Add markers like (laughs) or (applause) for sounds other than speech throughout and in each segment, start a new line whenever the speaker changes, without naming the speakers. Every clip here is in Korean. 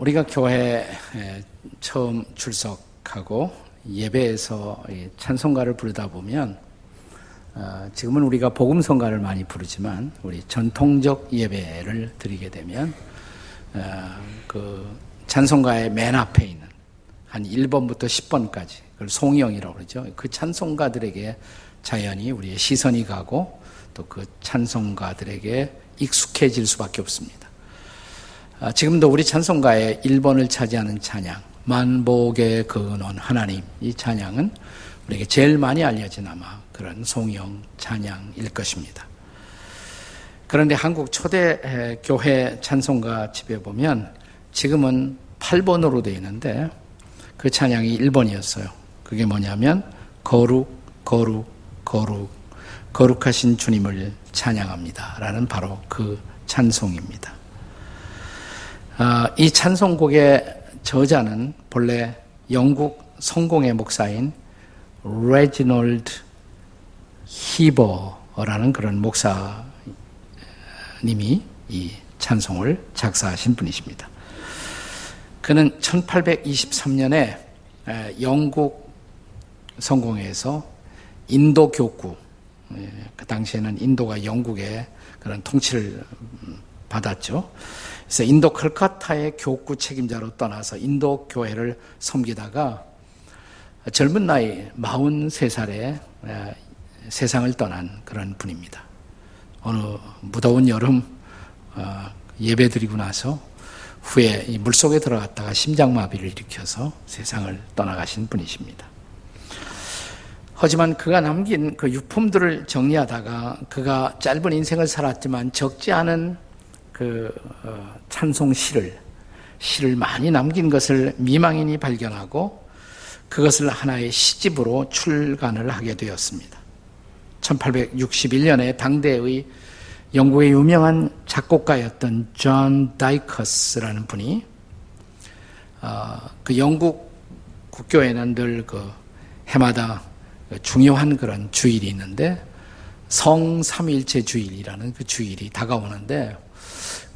우리가 교회에 처음 출석하고 예배에서 찬송가를 부르다 보면 어, 지금은 우리가 복음성가를 많이 부르지만 우리 전통적 예배를 드리게 되면 어, 그 찬송가의 맨 앞에 있는 한 1번부터 10번까지 그걸 송영이라고 그러죠. 그 찬송가들에게 자연히 우리의 시선이 가고 또 그 찬송가들에게 익숙해질 수밖에 없습니다. 아, 지금도 우리 찬송가의 1번을 차지하는 찬양, 만복의 근원 하나님 이 찬양은 우리에게 제일 많이 알려진 아마 그런 송영 찬양일 것입니다. 그런데 한국 초대 교회 찬송가 집에 보면 지금은 8번으로 되어 있는데 그 찬양이 1번이었어요. 그게 뭐냐면 거룩, 거룩, 거룩, 거룩하신 주님을 찬양합니다. 라는 바로 그 찬송입니다. 아, 이 찬송곡의 저자는 본래 영국 성공의 목사인 레지놀드 히버라는 그런 목사님이 이 찬송을 작사하신 분이십니다. 그는 1823년에 영국 성공에서 인도 교구, 그 당시에는 인도가 영국의 그런 통치를 받았죠. 그래서 인도 칼카타의 교구 책임자로 떠나서 인도 교회를 섬기다가 젊은 나이 43살에 세상을 떠난 그런 분입니다. 어느 무더운 여름 어, 예배 드리고 나서 후에 물속에 들어갔다가 심장마비를 일으켜서 세상을 떠나가신 분이십니다. 하지만 그가 남긴 그 유품들을 정리하다가 그가 짧은 인생을 살았지만 적지 않은 그 어, 찬송 시를 시를 많이 남긴 것을 미망인이 발견하고 그것을 하나의 시집으로 출간을 하게 되었습니다. 1861년에 당대의 영국의 유명한 작곡가였던 존 다이커스라는 분이 어, 그 영국 국교에는 늘 그 해마다 중요한 그런 주일이 있는데 성삼일체 주일이라는 그 주일이 다가오는데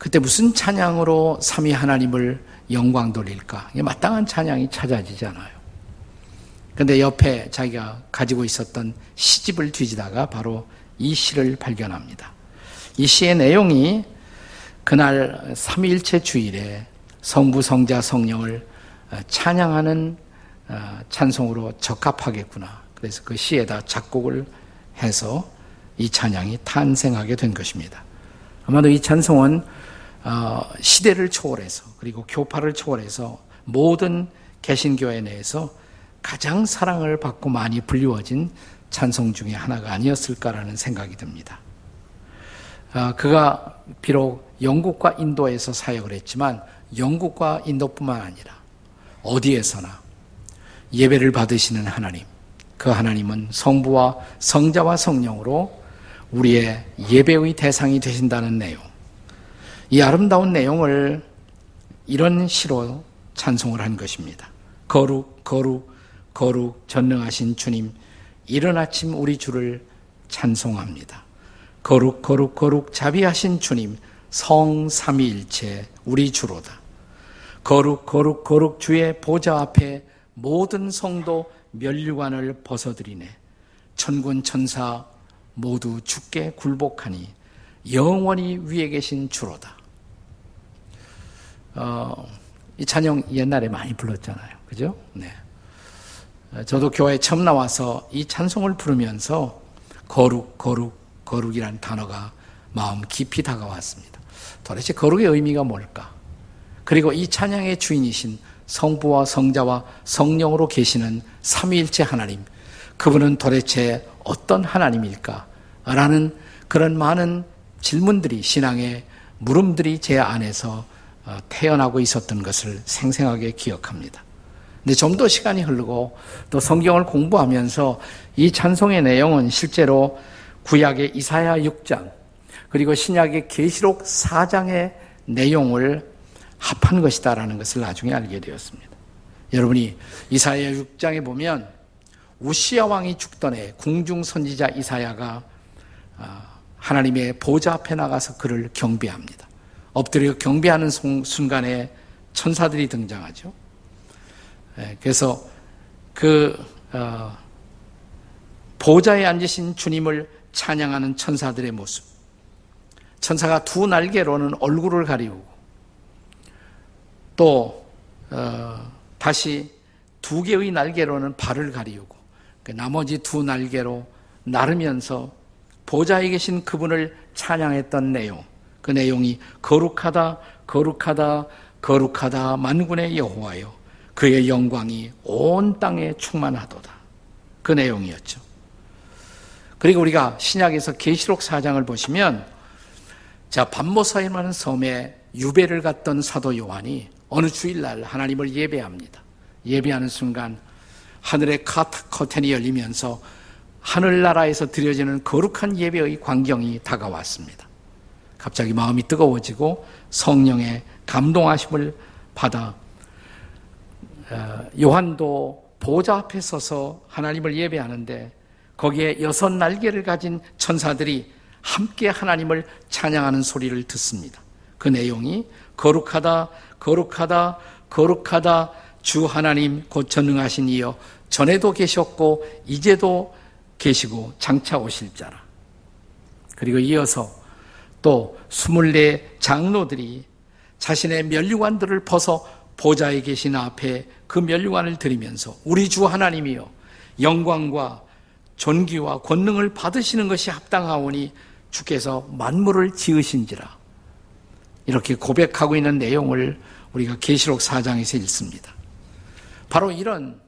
그때 무슨 찬양으로 삼위 하나님을 영광 돌릴까? 마땅한 찬양이 찾아지지 않아요. 근데 옆에 자기가 가지고 있었던 시집을 뒤지다가 바로 이 시를 발견합니다. 이 시의 내용이 그날 삼위일체 주일에 성부, 성자, 성령을 어, 찬양하는 어, 찬송으로 적합하겠구나. 그래서 그 시에다 작곡을 해서 이 찬양이 탄생하게 된 것입니다. 아마도 이 찬송은 어, 시대를 초월해서 그리고 교파를 초월해서 모든 개신교회 내에서 가장 사랑을 받고 많이 불리워진 찬송 중의 하나가 아니었을까라는 생각이 듭니다. 아, 그가 비록 영국과 인도에서 사역을 했지만 영국과 인도뿐만 아니라 어디에서나 예배를 받으시는 하나님, 그 하나님은 성부와 성자와 성령으로 우리의 예배의 대상이 되신다는 내용. 이 아름다운 내용을 이런 시로 찬송을 한 것입니다. 거룩, 거룩, 거룩 전능하신 주님, 이른 아침 우리 주를 찬송합니다. 거룩, 거룩, 거룩 자비하신 주님, 성삼위일체 우리 주로다. 거룩, 거룩, 거룩 주의 보좌 앞에 모든 성도 멸류관을 벗어들이네. 천군 천사 모두 죽게 굴복하니 영원히 위에 계신 주로다. 어, 이 찬양 옛날에 많이 불렀잖아요. 그죠? 네. 저도 교회에 처음 나와서 이 찬송을 부르면서 거룩, 거룩, 거룩이라는 단어가 마음 깊이 다가왔습니다. 도대체 거룩의 의미가 뭘까? 그리고 이 찬양의 주인이신 성부와 성자와 성령으로 계시는 삼위일체 하나님, 그분은 도대체 어떤 하나님일까? 라는 그런 많은 질문들이 신앙의 물음들이 제 안에서 어, 태어나고 있었던 것을 생생하게 기억합니다. 근데 좀 더 시간이 흐르고 또 성경을 공부하면서 이 찬송의 내용은 실제로 구약의 이사야 6장 그리고 신약의 계시록 4장의 내용을 합한 것이다라는 것을 나중에 알게 되었습니다. 여러분이 이사야 6장에 보면 우시아 왕이 죽던 해 궁중 선지자 이사야가 아, 하나님의 보좌 앞에 나가서 그를 경배합니다. 엎드려 경배하는 순간에 천사들이 등장하죠. 예, 그래서 그 어, 보좌에 앉으신 주님을 찬양하는 천사들의 모습. 천사가 두 날개로는 얼굴을 가리우고 또 어, 다시 두 개의 날개로는 발을 가리우고 그 나머지 두 날개로 나르면서 보좌에 계신 그분을 찬양했던 내용. 그 내용이 거룩하다, 거룩하다, 거룩하다 만군의 여호와여. 그의 영광이 온 땅에 충만하도다. 그 내용이었죠. 그리고 우리가 신약에서 계시록 4장을 보시면 자, 반모사이라는 섬에 유배를 갔던 사도 요한이 어느 주일날 하나님을 예배합니다. 예배하는 순간 하늘의 커튼이 열리면서 하늘나라에서 드려지는 거룩한 예배의 광경이 다가왔습니다. 갑자기 마음이 뜨거워지고 성령의 감동하심을 받아 어, 요한도 보좌 앞에 서서 하나님을 예배하는데 거기에 여섯 날개를 가진 천사들이 함께 하나님을 찬양하는 소리를 듣습니다. 그 내용이 거룩하다, 거룩하다, 거룩하다, 주 하나님 곧 전능하신 이여 전에도 계셨고 이제도 계시고 장차 오실 자라. 그리고 이어서 또 스물네 장로들이 자신의 면류관들을 벗어 보좌에 계신 앞에 그 면류관을 드리면서 우리 주 하나님이여 영광과 존귀와 권능을 받으시는 것이 합당하오니 주께서 만물을 지으신지라 이렇게 고백하고 있는 내용을 우리가 계시록 4장에서 읽습니다. 바로 이런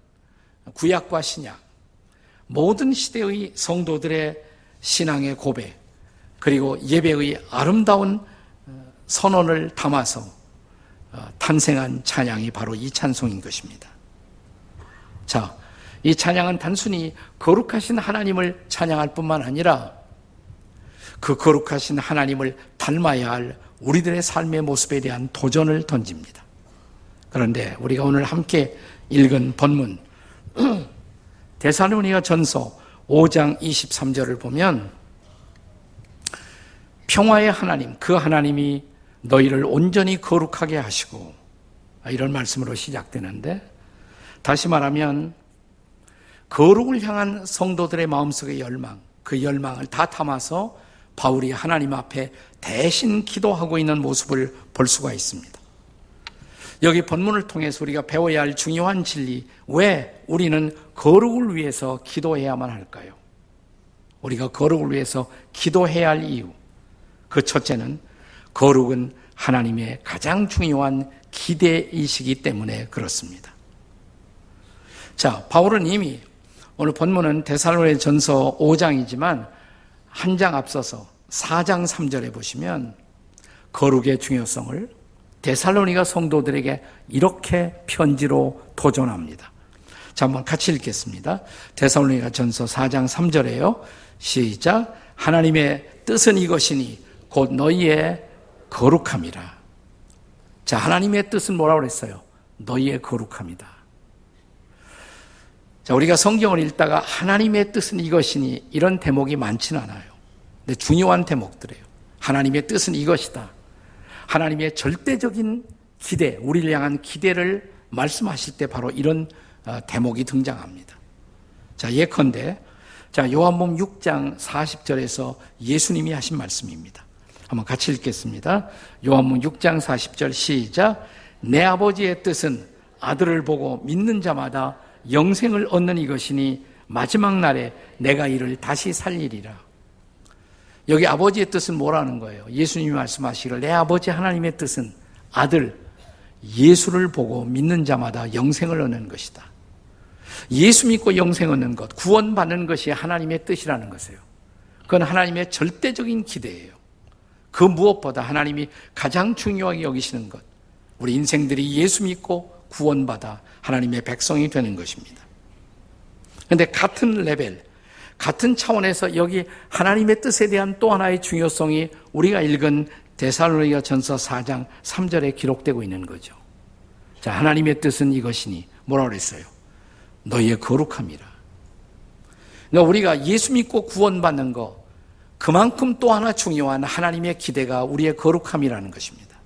구약과 신약 모든 시대의 성도들의 신앙의 고백 그리고 예배의 아름다운 선언을 담아서 어, 탄생한 찬양이 바로 이 찬송인 것입니다. 자, 이 찬양은 단순히 거룩하신 하나님을 찬양할 뿐만 아니라 그 거룩하신 하나님을 닮아야 할 우리들의 삶의 모습에 대한 도전을 던집니다. 그런데 우리가 오늘 함께 읽은 본문 (clears throat) 대사로니가 전서 5장 23절을 보면 평화의 하나님, 그 하나님이 너희를 온전히 거룩하게 하시고 이런 말씀으로 시작되는데 다시 말하면 거룩을 향한 성도들의 마음속의 열망, 그 열망을 다 담아서 바울이 하나님 앞에 대신 기도하고 있는 모습을 볼 수가 있습니다. 여기 본문을 통해서 우리가 배워야 할 중요한 진리, 왜 우리는 거룩을 위해서 기도해야만 할까요? 우리가 거룩을 위해서 기도해야 할 이유. 그 첫째는 거룩은 하나님의 가장 중요한 기대이시기 때문에 그렇습니다. 자, 바울은 이미 오늘 본문은 데살로의 전서 5장이지만 한 장 앞서서 4장 3절에 보시면 거룩의 중요성을 데살로니가 성도들에게 이렇게 편지로 도전합니다. 자, 한번 같이 읽겠습니다. 데살로니가 전서 4장 3절에요. 시작. 하나님의 뜻은 이것이니 곧 너희의 거룩함이라. 자, 하나님의 뜻은 뭐라고 그랬어요? 너희의 거룩함이다. 자, 우리가 성경을 읽다가 하나님의 뜻은 이것이니 이런 대목이 많지는 않아요. 근데 중요한 대목들이에요. 하나님의 뜻은 이것이다. 하나님의 절대적인 기대, 우리를 향한 기대를 말씀하실 때 바로 이런 어, 대목이 등장합니다. 자, 예컨대 자, 요한복음 6장 40절에서 예수님이 하신 말씀입니다. 한번 같이 읽겠습니다. 요한복음 6장 40절 시작. 내 아버지의 뜻은 아들을 보고 믿는 자마다 영생을 얻는 이것이니 마지막 날에 내가 이를 다시 살리리라. 여기 아버지의 뜻은 뭐라는 거예요? 예수님이 말씀하시기를 내 아버지 하나님의 뜻은 아들 예수를 보고 믿는 자마다 영생을 얻는 것이다. 예수 믿고 영생 얻는 것, 구원받는 것이 하나님의 뜻이라는 것이에요. 그건 하나님의 절대적인 기대예요. 그 무엇보다 하나님이 가장 중요하게 여기시는 것, 우리 인생들이 예수 믿고 구원받아 하나님의 백성이 되는 것입니다. 그런데 같은 레벨, 같은 차원에서 여기 하나님의 뜻에 대한 또 하나의 중요성이 우리가 읽은 데살로니가 전서 4장 3절에 기록되고 있는 거죠. 자, 하나님의 뜻은 이것이니 뭐라 그랬어요? 너희의 거룩함이라. 그러니까 우리가 예수 믿고 구원받는 거 그만큼 또 하나 중요한 하나님의 기대가 우리의 거룩함이라는 것입니다.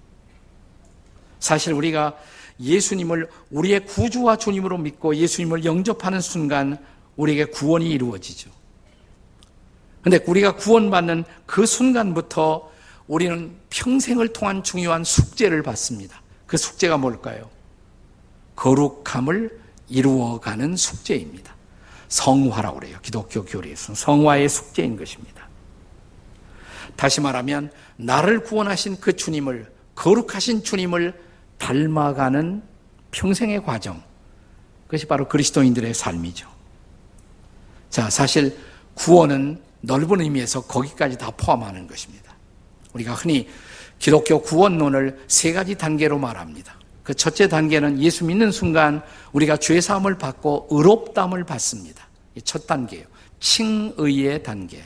사실 우리가 예수님을 우리의 구주와 주님으로 믿고 예수님을 영접하는 순간 우리에게 구원이 이루어지죠. 근데 우리가 구원받는 그 순간부터 우리는 평생을 통한 중요한 숙제를 받습니다. 그 숙제가 뭘까요? 거룩함을 이루어가는 숙제입니다. 성화라고 그래요. 기독교 교리에서는 성화의 숙제인 것입니다. 다시 말하면 나를 구원하신 그 주님을 거룩하신 주님을 닮아가는 평생의 과정. 그것이 바로 그리스도인들의 삶이죠. 자, 사실 구원은 넓은 의미에서 거기까지 다 포함하는 것입니다. 우리가 흔히 기독교 구원론을 세 가지 단계로 말합니다. 그 첫째 단계는 예수 믿는 순간 우리가 죄 사함을 받고 의롭담을 받습니다. 첫 단계예요. 칭의의 단계.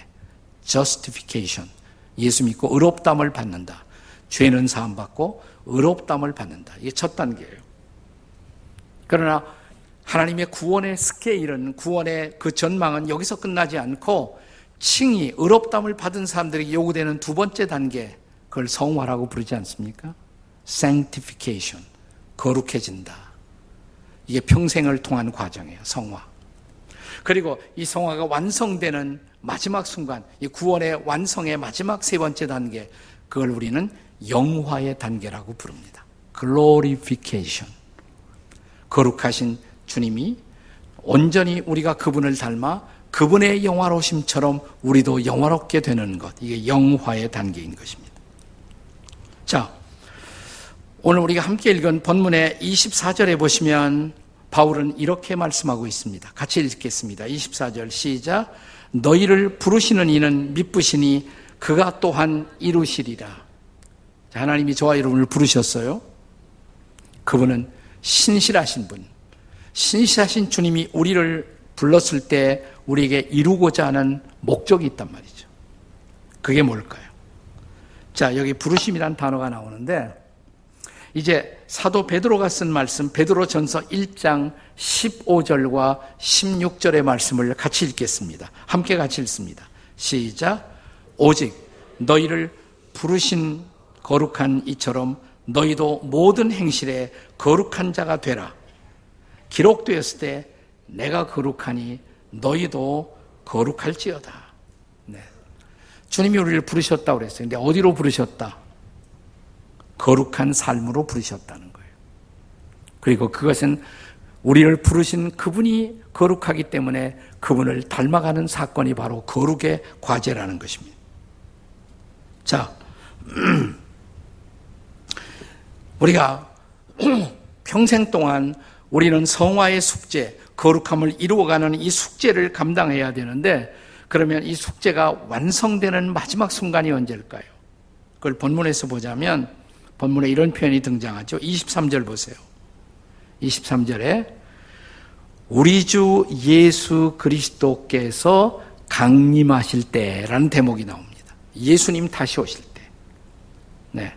justification. 예수 믿고 의롭담을 받는다. 죄는 사함 받고 의롭담을 받는다. 이게 첫 단계예요. 그러나 하나님의 구원의 스케일은 구원의 그 전망은 여기서 끝나지 않고 칭의 의롭담을 받은 사람들에게 요구되는 두 번째 단계 그걸 성화라고 부르지 않습니까? sanctification. 거룩해진다. 이게 평생을 통한 과정이에요. 성화. 그리고 이 성화가 완성되는 마지막 순간, 이 구원의 완성의 마지막 세 번째 단계, 그걸 우리는 영화의 단계라고 부릅니다. glorification. 거룩하신 주님이 온전히 우리가 그분을 닮아 그분의 영화로심처럼 우리도 영화롭게 되는 것. 이게 영화의 단계인 것입니다. 자, 오늘 우리가 함께 읽은 본문의 24절에 보시면 바울은 이렇게 말씀하고 있습니다. 같이 읽겠습니다. 24절 시작. 너희를 부르시는 이는 미쁘시니 그가 또한 이루시리라. 하나님이 저와 여러분을 부르셨어요. 그분은 신실하신 분. 신실하신 주님이 우리를 불렀을 때 우리에게 이루고자 하는 목적이 있단 말이죠. 그게 뭘까요? 자, 여기 부르심이란 단어가 나오는데 이제 사도 베드로가 쓴 말씀 베드로 전서 1장 15절과 16절의 말씀을 같이 읽겠습니다. 함께 같이 읽습니다. 시작. 오직 너희를 부르신 거룩한 이처럼 너희도 모든 행실에 거룩한 자가 되라. 기록되었을 때 내가 거룩하니 너희도 거룩할지어다. 네. 주님이 우리를 부르셨다고 그랬어요. 근데 어디로 부르셨다? 거룩한 삶으로 부르셨다는 거예요. 그리고 그것은 우리를 부르신 그분이 거룩하기 때문에 그분을 닮아가는 사건이 바로 거룩의 과제라는 것입니다. 자, (clears throat) 우리가 (clears throat) 평생 동안 우리는 성화의 숙제, 거룩함을 이루어가는 이 숙제를 감당해야 되는데 그러면 이 숙제가 완성되는 마지막 순간이 언제일까요? 그걸 본문에서 보자면 본문에 이런 표현이 등장하죠. 23절 보세요. 23절에 우리 주 예수 그리스도께서 강림하실 때라는 대목이 나옵니다. 예수님 다시 오실 때. 네.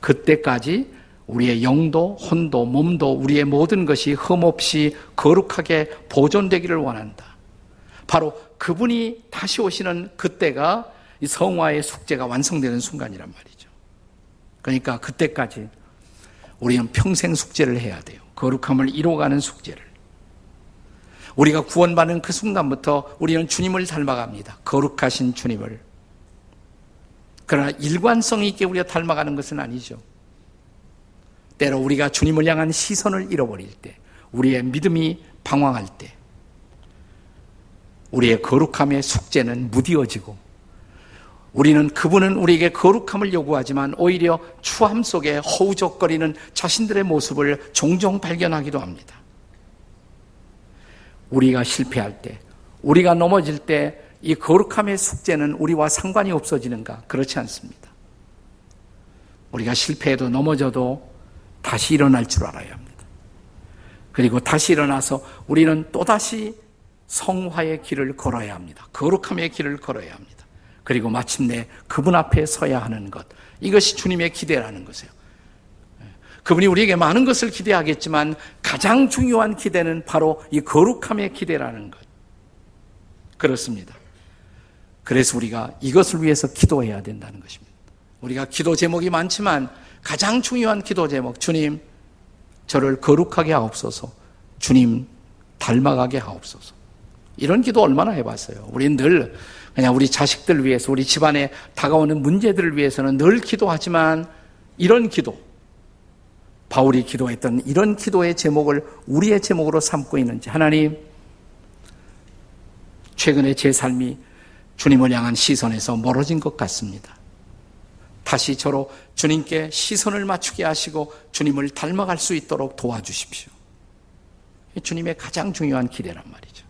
그때까지 우리의 영도, 혼도, 몸도, 우리의 모든 것이 흠없이 거룩하게 보존되기를 원한다. 바로 그분이 다시 오시는 그때가 성화의 숙제가 완성되는 순간이란 말이죠. 그러니까 그때까지 우리는 평생 숙제를 해야 돼요. 거룩함을 이루어가는 숙제를. 우리가 구원받는 그 순간부터 우리는 주님을 닮아갑니다. 거룩하신 주님을. 그러나 일관성 있게 우리가 닮아가는 것은 아니죠. 때로 우리가 주님을 향한 시선을 잃어버릴 때, 우리의 믿음이 방황할 때, 우리의 거룩함의 숙제는 무디어지고 우리는 그분은 우리에게 거룩함을 요구하지만 오히려 추함 속에 허우적거리는 자신들의 모습을 종종 발견하기도 합니다. 우리가 실패할 때, 우리가 넘어질 때 이 거룩함의 숙제는 우리와 상관이 없어지는가? 그렇지 않습니다. 우리가 실패해도 넘어져도 다시 일어날 줄 알아야 합니다. 그리고 다시 일어나서 우리는 또다시 성화의 길을 걸어야 합니다. 거룩함의 길을 걸어야 합니다. 그리고 마침내 그분 앞에 서야 하는 것. 이것이 주님의 기대라는 것이에요. 그분이 우리에게 많은 것을 기대하겠지만 가장 중요한 기대는 바로 이 거룩함의 기대라는 것. 그렇습니다. 그래서 우리가 이것을 위해서 기도해야 된다는 것입니다. 우리가 기도 제목이 많지만 가장 중요한 기도 제목, 주님, 저를 거룩하게 하옵소서. 주님, 닮아가게 하옵소서. 이런 기도 얼마나 해봤어요. 우리는 늘 그냥 우리 자식들 위해서, 우리 집안에 다가오는 문제들을 위해서는 늘 기도하지만 이런 기도, 바울이 기도했던 이런 기도의 제목을 우리의 제목으로 삼고 있는지 하나님 최근에 제 삶이 주님을 향한 시선에서 멀어진 것 같습니다. 다시 저로 주님께 시선을 맞추게 하시고 주님을 닮아갈 수 있도록 도와주십시오. 주님의 가장 중요한 기대란 말이죠.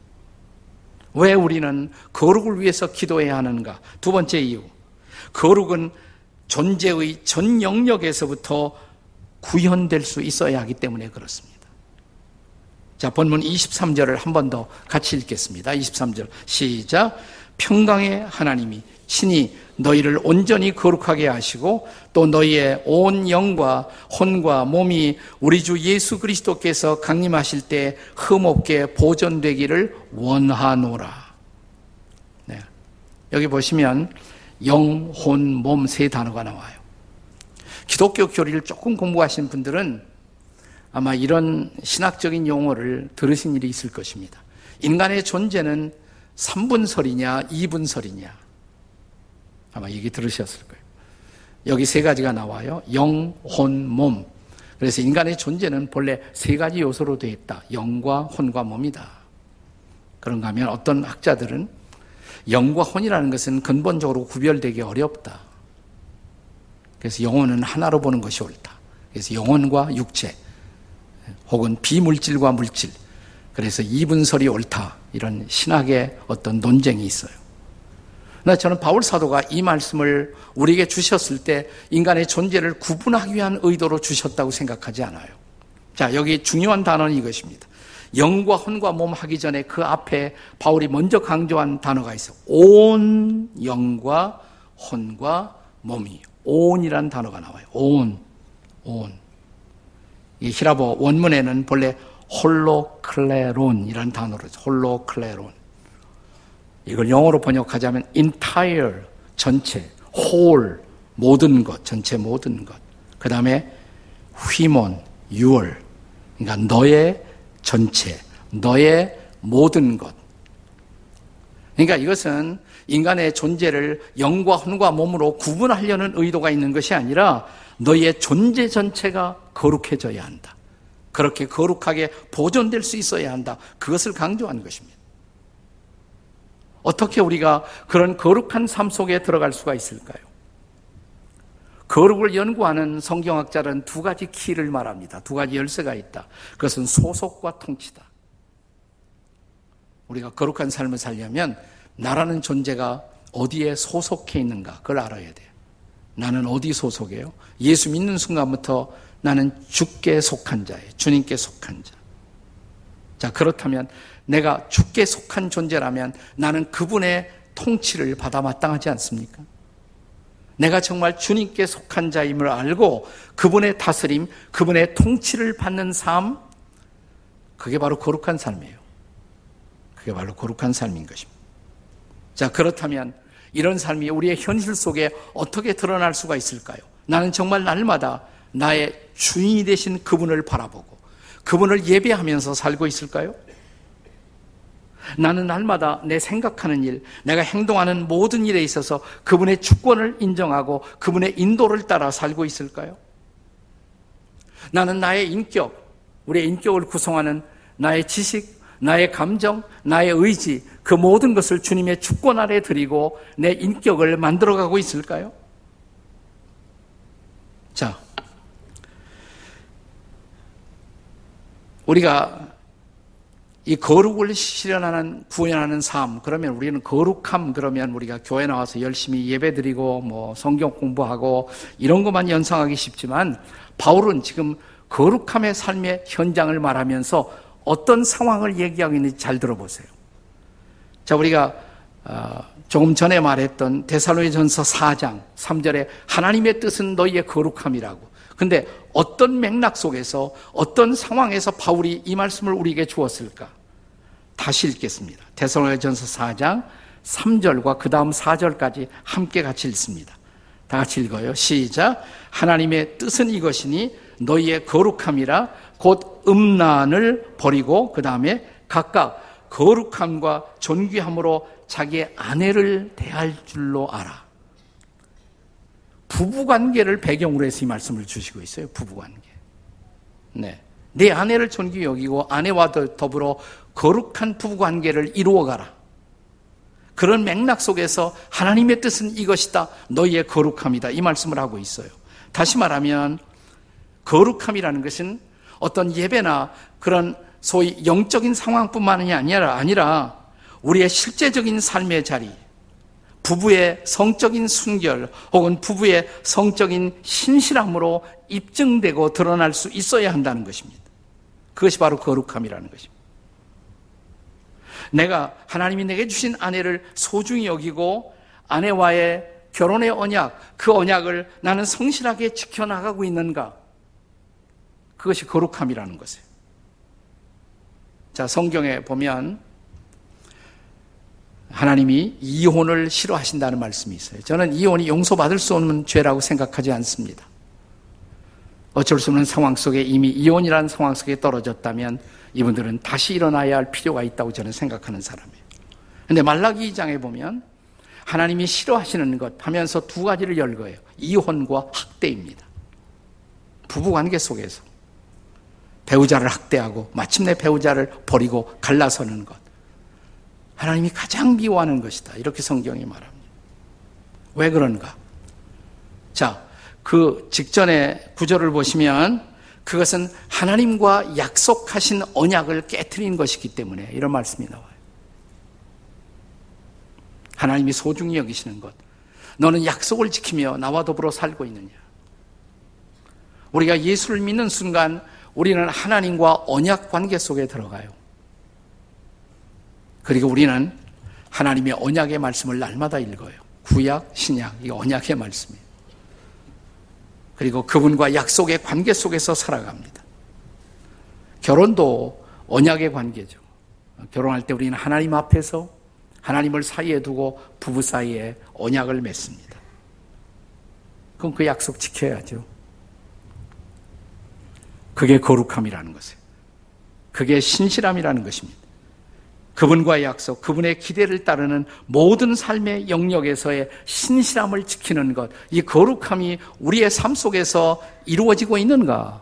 왜 우리는 거룩을 위해서 기도해야 하는가? 두 번째 이유. 거룩은 존재의 전 영역에서부터 구현될 수 있어야 하기 때문에 그렇습니다. 자, 본문 23절을 한 번 더 같이 읽겠습니다. 23절. 시작. 평강의 하나님이 친히 너희를 온전히 거룩하게 하시고 또 너희의 온 영과 혼과 몸이 우리 주 예수 그리스도께서 강림하실 때 흠없게 보존되기를 원하노라. 네. 여기 보시면 영, 혼, 몸 세 단어가 나와요. 기독교 교리를 조금 공부하신 분들은 아마 이런 신학적인 용어를 들으신 일이 있을 것입니다. 인간의 존재는 3분설이냐, 2분설이냐. 아마 얘기 들으셨을 거예요. 여기 세 가지가 나와요. 영, 혼, 몸. 그래서 인간의 존재는 본래 세 가지 요소로 되어 있다. 영과 혼과 몸이다. 그런가 하면 어떤 학자들은 영과 혼이라는 것은 근본적으로 구별되기 어렵다. 그래서 영혼은 하나로 보는 것이 옳다. 그래서 영혼과 육체, 혹은 비물질과 물질, 그래서 이분설이 옳다. 이런 신학의 어떤 논쟁이 있어요. 나 저는 바울 사도가 이 말씀을 우리에게 주셨을 때 인간의 존재를 구분하기 위한 의도로 주셨다고 생각하지 않아요. 자, 여기 중요한 단어는 이것입니다. 영과 혼과 몸 하기 전에 그 앞에 바울이 먼저 강조한 단어가 있어. 온 영과 혼과 몸이 온이라는 단어가 나와요. 온, 온. 이 히라보 원문에는 본래 홀로클레론이라는 단어로 홀로클레론. 이걸 영어로 번역하자면 entire 전체, whole 모든 것, 전체 모든 것. 그 다음에 휘몬, 유월. 그러니까 너의 전체, 너의 모든 것. 그러니까 이것은 인간의 존재를 영과 혼과 몸으로 구분하려는 의도가 있는 것이 아니라 너의 존재 전체가 거룩해져야 한다. 그렇게 거룩하게 보존될 수 있어야 한다. 그것을 강조한 것입니다. 어떻게 우리가 그런 거룩한 삶 속에 들어갈 수가 있을까요? 거룩을 연구하는 성경학자는 두 가지 키를 말합니다. 두 가지 열쇠가 있다. 그것은 소속과 통치다. 우리가 거룩한 삶을 살려면 나라는 존재가 어디에 소속해 있는가 그걸 알아야 돼요. 나는 어디 소속이에요? 예수 믿는 순간부터 나는 주께 속한 자예요. 주님께 속한 자. 자, 그렇다면 내가 주께 속한 존재라면 나는 그분의 통치를 받아 마땅하지 않습니까? 내가 정말 주님께 속한 자임을 알고 그분의 다스림, 그분의 통치를 받는 삶, 그게 바로 거룩한 삶이에요. 그게 바로 거룩한 삶인 것입니다. 자, 그렇다면 이런 삶이 우리의 현실 속에 어떻게 드러날 수가 있을까요? 나는 정말 날마다 나의 주인이 되신 그분을 바라보고 그분을 예배하면서 살고 있을까요? 나는 날마다 내 생각하는 일, 내가 행동하는 모든 일에 있어서 그분의 주권을 인정하고 그분의 인도를 따라 살고 있을까요? 나는 나의 인격, 우리의 인격을 구성하는 나의 지식, 나의 감정, 나의 의지, 그 모든 것을 주님의 주권 아래 드리고 내 인격을 만들어가고 있을까요? 자, 우리가 이 거룩을 실현하는 구현하는 삶 그러면 우리는 거룩함 그러면 우리가 교회 나와서 열심히 예배 드리고 뭐 성경 공부하고 이런 것만 연상하기 쉽지만 바울은 지금 거룩함의 삶의 현장을 말하면서 어떤 상황을 얘기하고 있는지 잘 들어보세요. 자, 우리가 어, 조금 전에 말했던 데살로니전서 4장 3절에 하나님의 뜻은 너희의 거룩함이라고. 근데 어떤 맥락 속에서 어떤 상황에서 바울이 이 말씀을 우리에게 주었을까? 다시 읽겠습니다. 데살로니전서 4장 3절과 그 다음 4절까지 함께 같이 읽습니다. 다 같이 읽어요. 시작. 하나님의 뜻은 이것이니 너희의 거룩함이라 곧 음란을 버리고 그 다음에 각각 거룩함과 존귀함으로 자기의 아내를 대할 줄로 알아. 부부 관계를 배경으로 해서 이 말씀을 주시고 있어요. 부부 관계. 네. 내 아내를 존귀 여기고 아내와 더불어 거룩한 부부 관계를 이루어 가라. 그런 맥락 속에서 하나님의 뜻은 이것이다. 너희의 거룩함이다. 이 말씀을 하고 있어요. 다시 말하면 거룩함이라는 것은 어떤 예배나 그런 소위 영적인 상황뿐만이 아니라 아니라 우리의 실제적인 삶의 자리, 부부의 성적인 순결 혹은 부부의 성적인 신실함으로 입증되고 드러날 수 있어야 한다는 것입니다. 그것이 바로 거룩함이라는 것입니다. 내가 하나님이 내게 주신 아내를 소중히 여기고 아내와의 결혼의 언약, 그 언약을 나는 성실하게 지켜나가고 있는가? 그것이 거룩함이라는 것이에요. 자, 성경에 보면 하나님이 이혼을 싫어하신다는 말씀이 있어요. 저는 이혼이 용서받을 수 없는 죄라고 생각하지 않습니다. 어쩔 수 없는 상황 속에 이미 이혼이라는 상황 속에 떨어졌다면 이분들은 다시 일어나야 할 필요가 있다고 저는 생각하는 사람이에요. 근데 말라기 2장에 보면 하나님이 싫어하시는 것 하면서 두 가지를 열거해요. 이혼과 학대입니다. 부부 관계 속에서 배우자를 학대하고 마침내 배우자를 버리고 갈라서는 것. 하나님이 가장 미워하는 것이다. 이렇게 성경이 말합니다. 왜 그런가? 자, 그 직전에 구절을 보시면 그것은 하나님과 약속하신 언약을 깨뜨린 것이기 때문에 이런 말씀이 나와요. 하나님이 소중히 여기시는 것. 너는 약속을 지키며 나와 더불어 살고 있느냐? 우리가 예수를 믿는 순간 우리는 하나님과 언약 관계 속에 들어가요. 그리고 우리는 하나님의 언약의 말씀을 날마다 읽어요. 구약, 신약, 이 언약의 말씀이에요. 그리고 그분과 약속의 관계 속에서 살아갑니다. 결혼도 언약의 관계죠. 결혼할 때 우리는 하나님 앞에서 하나님을 사이에 두고 부부 사이에 언약을 맺습니다. 그럼 그 약속 지켜야죠. 그게 거룩함이라는 것이에요. 그게 신실함이라는 것입니다. 그분과의 약속, 그분의 기대를 따르는 모든 삶의 영역에서의 신실함을 지키는 것, 이 거룩함이 우리의 삶 속에서 이루어지고 있는가?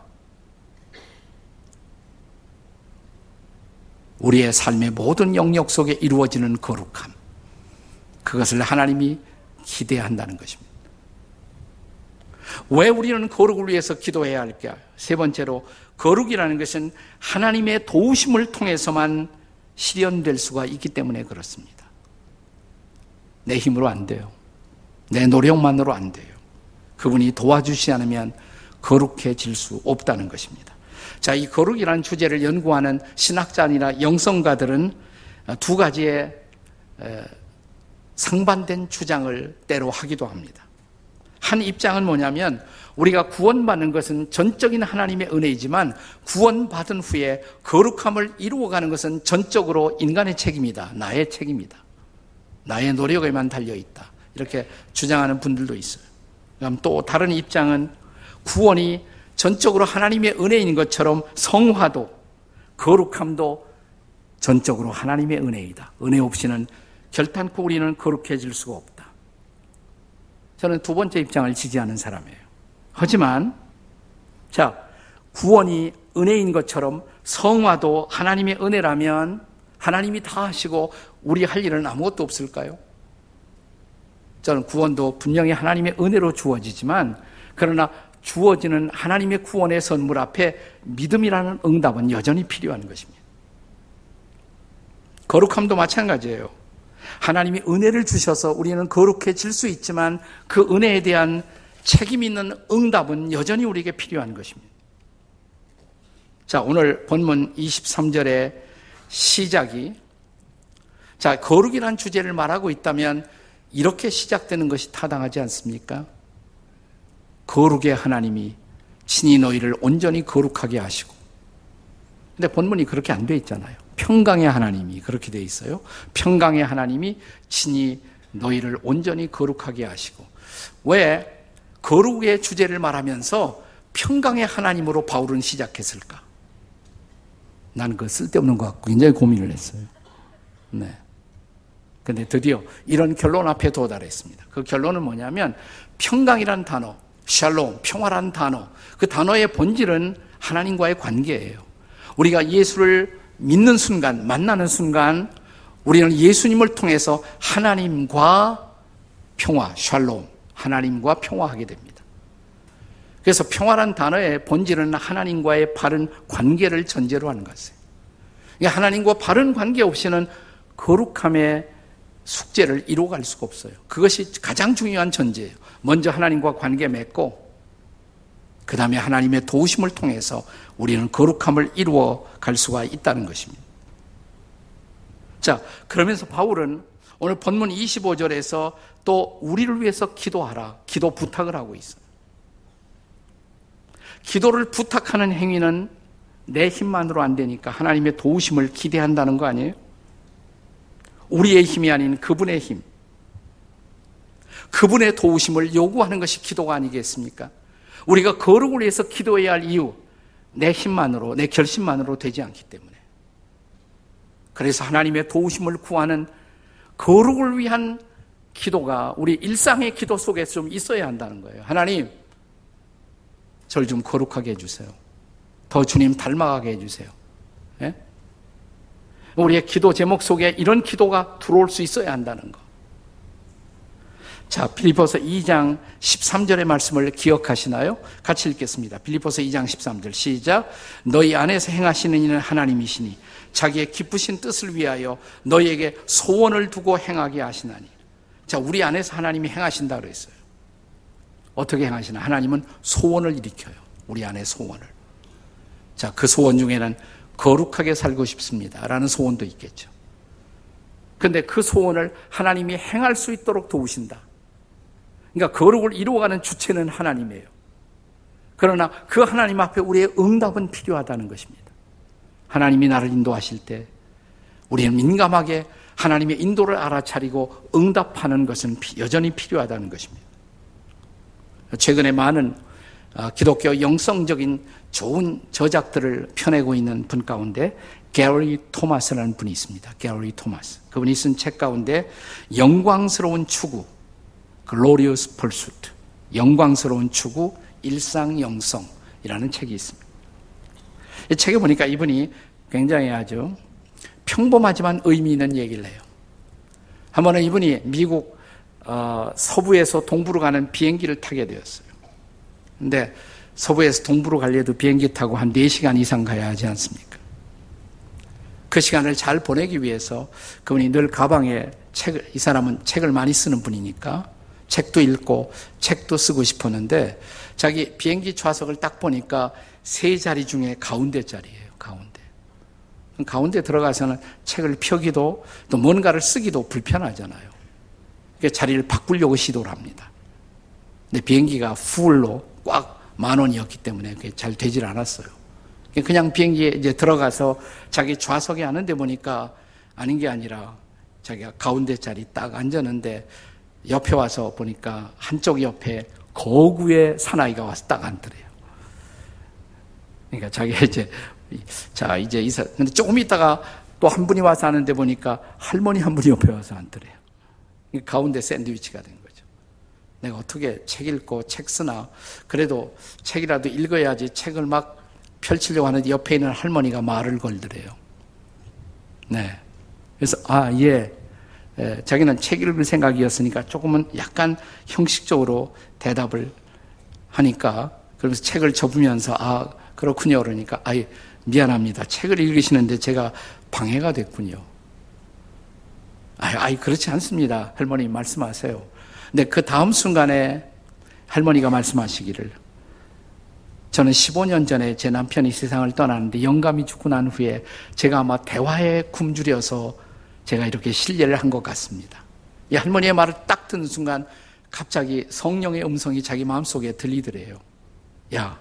우리의 삶의 모든 영역 속에 이루어지는 거룩함. 그것을 하나님이 기대한다는 것입니다. 왜 우리는 거룩을 위해서 기도해야 할까? 세 번째로, 거룩이라는 것은 하나님의 도우심을 통해서만 실현될 수가 있기 때문에 그렇습니다. 내 힘으로 안 돼요. 내 노력만으로 안 돼요. 그분이 도와주시 않으면 거룩해질 수 없다는 것입니다. 자, 이 거룩이라는 주제를 연구하는 신학자 아니라 영성가들은 두 가지의 상반된 주장을 때로 하기도 합니다. 한 입장은 뭐냐면 우리가 구원받는 것은 전적인 하나님의 은혜이지만 구원받은 후에 거룩함을 이루어가는 것은 전적으로 인간의 책임이다. 나의 책임이다. 나의 노력에만 달려있다. 이렇게 주장하는 분들도 있어요. 그럼 또 다른 입장은 구원이 전적으로 하나님의 은혜인 것처럼 성화도 거룩함도 전적으로 하나님의 은혜이다. 은혜 없이는 결탄코 우리는 거룩해질 수가 없다. 저는 두 번째 입장을 지지하는 사람이에요. 하지만 자 구원이 은혜인 것처럼 성화도 하나님의 은혜라면 하나님이 다 하시고 우리 할 일은 아무것도 없을까요? 저는 구원도 분명히 하나님의 은혜로 주어지지만 그러나 주어지는 하나님의 구원의 선물 앞에 믿음이라는 응답은 여전히 필요한 것입니다. 거룩함도 마찬가지예요. 하나님이 은혜를 주셔서 우리는 거룩해질 수 있지만 그 은혜에 대한 책임 있는 응답은 여전히 우리에게 필요한 것입니다. 자, 오늘 본문 23절의 시작이 자, 거룩이란 주제를 말하고 있다면 이렇게 시작되는 것이 타당하지 않습니까? 거룩의 하나님이 친히 너희를 온전히 거룩하게 하시고. 근데 본문이 그렇게 안 돼 있잖아요. 평강의 하나님이 그렇게 돼 있어요. 평강의 하나님이 친히 너희를 온전히 거룩하게 하시고. 왜 거룩의 주제를 말하면서 평강의 하나님으로 바울은 시작했을까? 나는 그 쓸데없는 것 같고 굉장히 고민을 했어요. 네. 근데 드디어 이런 결론 앞에 도달했습니다. 그 결론은 뭐냐면 평강이란 단어, 샬롬, 평화란 단어, 그 단어의 본질은 하나님과의 관계예요. 우리가 예수를 믿는 순간, 만나는 순간, 우리는 예수님을 통해서 하나님과 평화, 샬롬, 하나님과 평화하게 됩니다. 그래서 평화란 단어의 본질은 하나님과의 바른 관계를 전제로 하는 것이에요. 그러니까 하나님과 바른 관계 없이는 거룩함의 숙제를 이루어갈 수가 없어요. 그것이 가장 중요한 전제예요. 먼저 하나님과 관계 맺고 그 다음에 하나님의 도우심을 통해서 우리는 거룩함을 이루어 갈 수가 있다는 것입니다. 자, 그러면서 바울은 오늘 본문 25절에서 또 우리를 위해서 기도하라. 기도 부탁을 하고 있어요. 기도를 부탁하는 행위는 내 힘만으로 안 되니까 하나님의 도우심을 기대한다는 거 아니에요? 우리의 힘이 아닌 그분의 힘. 그분의 도우심을 요구하는 것이 기도가 아니겠습니까? 우리가 거룩을 위해서 기도해야 할 이유, 내 힘만으로, 내 결심만으로 되지 않기 때문에. 그래서 하나님의 도우심을 구하는 거룩을 위한 기도가 우리 일상의 기도 속에 좀 있어야 한다는 거예요. 하나님, 절좀 거룩하게 해주세요. 더 주님 닮아가게 해주세요. 예? 우리의 기도 제목 속에 이런 기도가 들어올 수 있어야 한다는 거. 자, 빌리포서 2장 13절의 말씀을 기억하시나요? 같이 읽겠습니다. 빌리포서 2장 13절 시작. 너희 안에서 행하시는 이는 하나님이시니 자기의 기쁘신 뜻을 위하여 너희에게 소원을 두고 행하게 하시나니. 자, 우리 안에서 하나님이 행하신다 그랬어요. 어떻게 행하시나? 하나님은 소원을 일으켜요. 우리 안에 소원을. 자, 그 소원 중에는 거룩하게 살고 싶습니다. 라는 소원도 있겠죠. 근데 그 소원을 하나님이 행할 수 있도록 도우신다. 그러니까 거룩을 이루어가는 주체는 하나님이에요. 그러나 그 하나님 앞에 우리의 응답은 필요하다는 것입니다. 하나님이 나를 인도하실 때 우리는 민감하게 하나님의 인도를 알아차리고 응답하는 것은 여전히 필요하다는 것입니다. 최근에 많은 아, 기독교 영성적인 좋은 저작들을 펴내고 있는 분 가운데 게리 토마스라는 분이 있습니다. 게리 토마스. 그분이 쓴 책 가운데 영광스러운 추구 Glorious Pursuit, 영광스러운 추구, 일상영성이라는 책이 있습니다. 이 책에 보니까 이분이 굉장히 아주 평범하지만 의미 있는 얘기를 해요. 한 번은 이분이 미국 어, 서부에서 동부로 가는 비행기를 타게 되었어요. 근데 서부에서 동부로 가려도 비행기 타고 한 4시간 이상 가야 하지 않습니까? 그 시간을 잘 보내기 위해서 그분이 늘 가방에 책을, 이 사람은 책을 많이 쓰는 분이니까 책도 읽고 책도 쓰고 싶었는데 자기 비행기 좌석을 딱 보니까 세 자리 중에 가운데 자리예요. 가운데. 가운데 들어가서는 책을 펴기도 또 뭔가를 쓰기도 불편하잖아요. 그 자리를 바꾸려고 시도를 합니다. 근데 비행기가 풀로 꽉 만 원이었기 때문에 그게 잘 되질 않았어요. 그냥 비행기에 이제 들어가서 자기 좌석에 앉는데 보니까 아닌 게 아니라 자기가 가운데 자리 딱 앉았는데 옆에 와서 보니까 한쪽 옆에 거구의 사나이가 와서 딱 앉더래요. 그러니까 자기가 (laughs) 이제, 자, 이제 이사, 근데 조금 있다가 또 한 분이 와서 하는데 보니까 할머니 한 분이 옆에 와서 앉더래요. 가운데 샌드위치가 된 거죠. 내가 어떻게 책 읽고 책 쓰나. 그래도 책이라도 읽어야지 책을 막 펼치려고 하는데 옆에 있는 할머니가 말을 걸더래요. 네. 그래서, 아, 예. 예, 자기는 책 읽을 생각이었으니까 조금은 약간 형식적으로 대답을 하니까 그러면서 책을 접으면서 아 그렇군요 그러니까 아이 미안합니다 책을 읽으시는데 제가 방해가 됐군요. 아이, 아이 그렇지 않습니다 할머니 말씀하세요. 근데 그 다음 순간에 할머니가 말씀하시기를 저는 15년 전에 제 남편이 세상을 떠나는데 영감이 죽고 난 후에 제가 아마 대화에 굶주려서 제가 이렇게 신뢰를 한 것 같습니다. 이 할머니의 말을 딱 듣는 순간 갑자기 성령의 음성이 자기 마음속에 들리더래요. 야,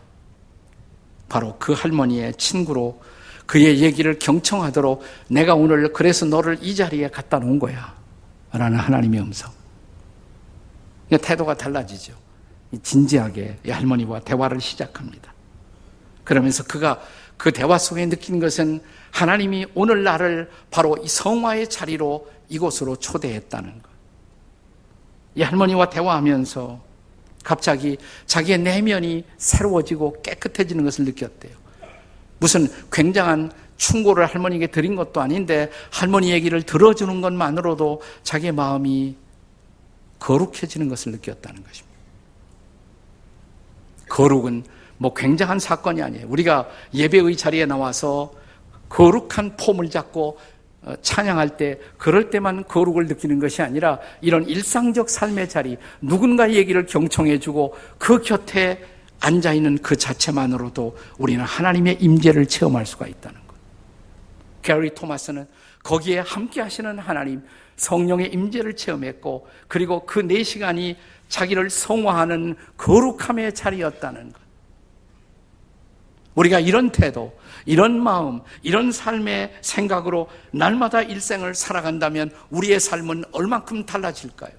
바로 그 할머니의 친구로 그의 얘기를 경청하도록 내가 오늘 그래서 너를 이 자리에 갖다 놓은 거야. 라는 하나님의 음성. 태도가 달라지죠. 진지하게 이 할머니와 대화를 시작합니다. 그러면서 그가 그 대화 속에 느낀 것은 하나님이 오늘 나를 바로 이 성화의 자리로 이곳으로 초대했다는 것. 이 할머니와 대화하면서 갑자기 자기의 내면이 새로워지고 깨끗해지는 것을 느꼈대요. 무슨 굉장한 충고를 할머니에게 드린 것도 아닌데 할머니 얘기를 들어주는 것만으로도 자기의 마음이 거룩해지는 것을 느꼈다는 것입니다. 거룩은 뭐 굉장한 사건이 아니에요. 우리가 예배의 자리에 나와서 거룩한 폼을 잡고 어, 찬양할 때 그럴 때만 거룩을 느끼는 것이 아니라 이런 일상적 삶의 자리 누군가의 얘기를 경청해 주고 그 곁에 앉아 있는 그 자체만으로도 우리는 하나님의 임재를 체험할 수가 있다는 것. 게리 토마스는 거기에 함께 하시는 하나님 성령의 임재를 체험했고 그리고 그네 시간이 자기를 성화하는 거룩함의 자리였다는 것. 우리가 이런 태도, 이런 마음, 이런 삶의 생각으로 날마다 일생을 살아간다면 우리의 삶은 얼만큼 달라질까요?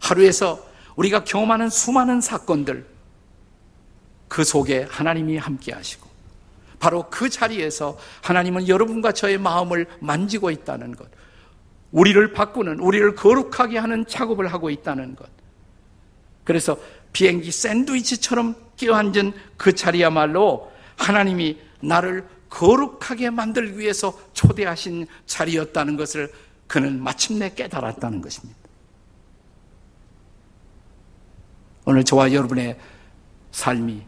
하루에서 우리가 경험하는 수많은 사건들, 그 속에 하나님이 함께 하시고, 바로 그 자리에서 하나님은 여러분과 저의 마음을 만지고 있다는 것, 우리를 바꾸는, 우리를 거룩하게 하는 작업을 하고 있다는 것. 그래서 비행기 샌드위치처럼 끼어앉은 그 자리야말로 하나님이 나를 거룩하게 만들기 위해서 초대하신 자리였다는 것을 그는 마침내 깨달았다는 것입니다. 오늘 저와 여러분의 삶이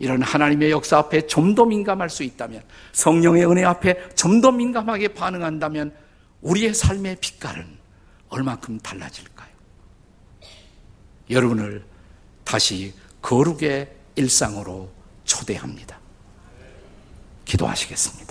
이런 하나님의 역사 앞에 좀 더 민감할 수 있다면, 성령의 은혜 앞에 좀 더 민감하게 반응한다면, 우리의 삶의 빛깔은 얼만큼 달라질까요? 여러분을 다시 거룩의 일상으로 초대합니다. 기도하시겠습니다.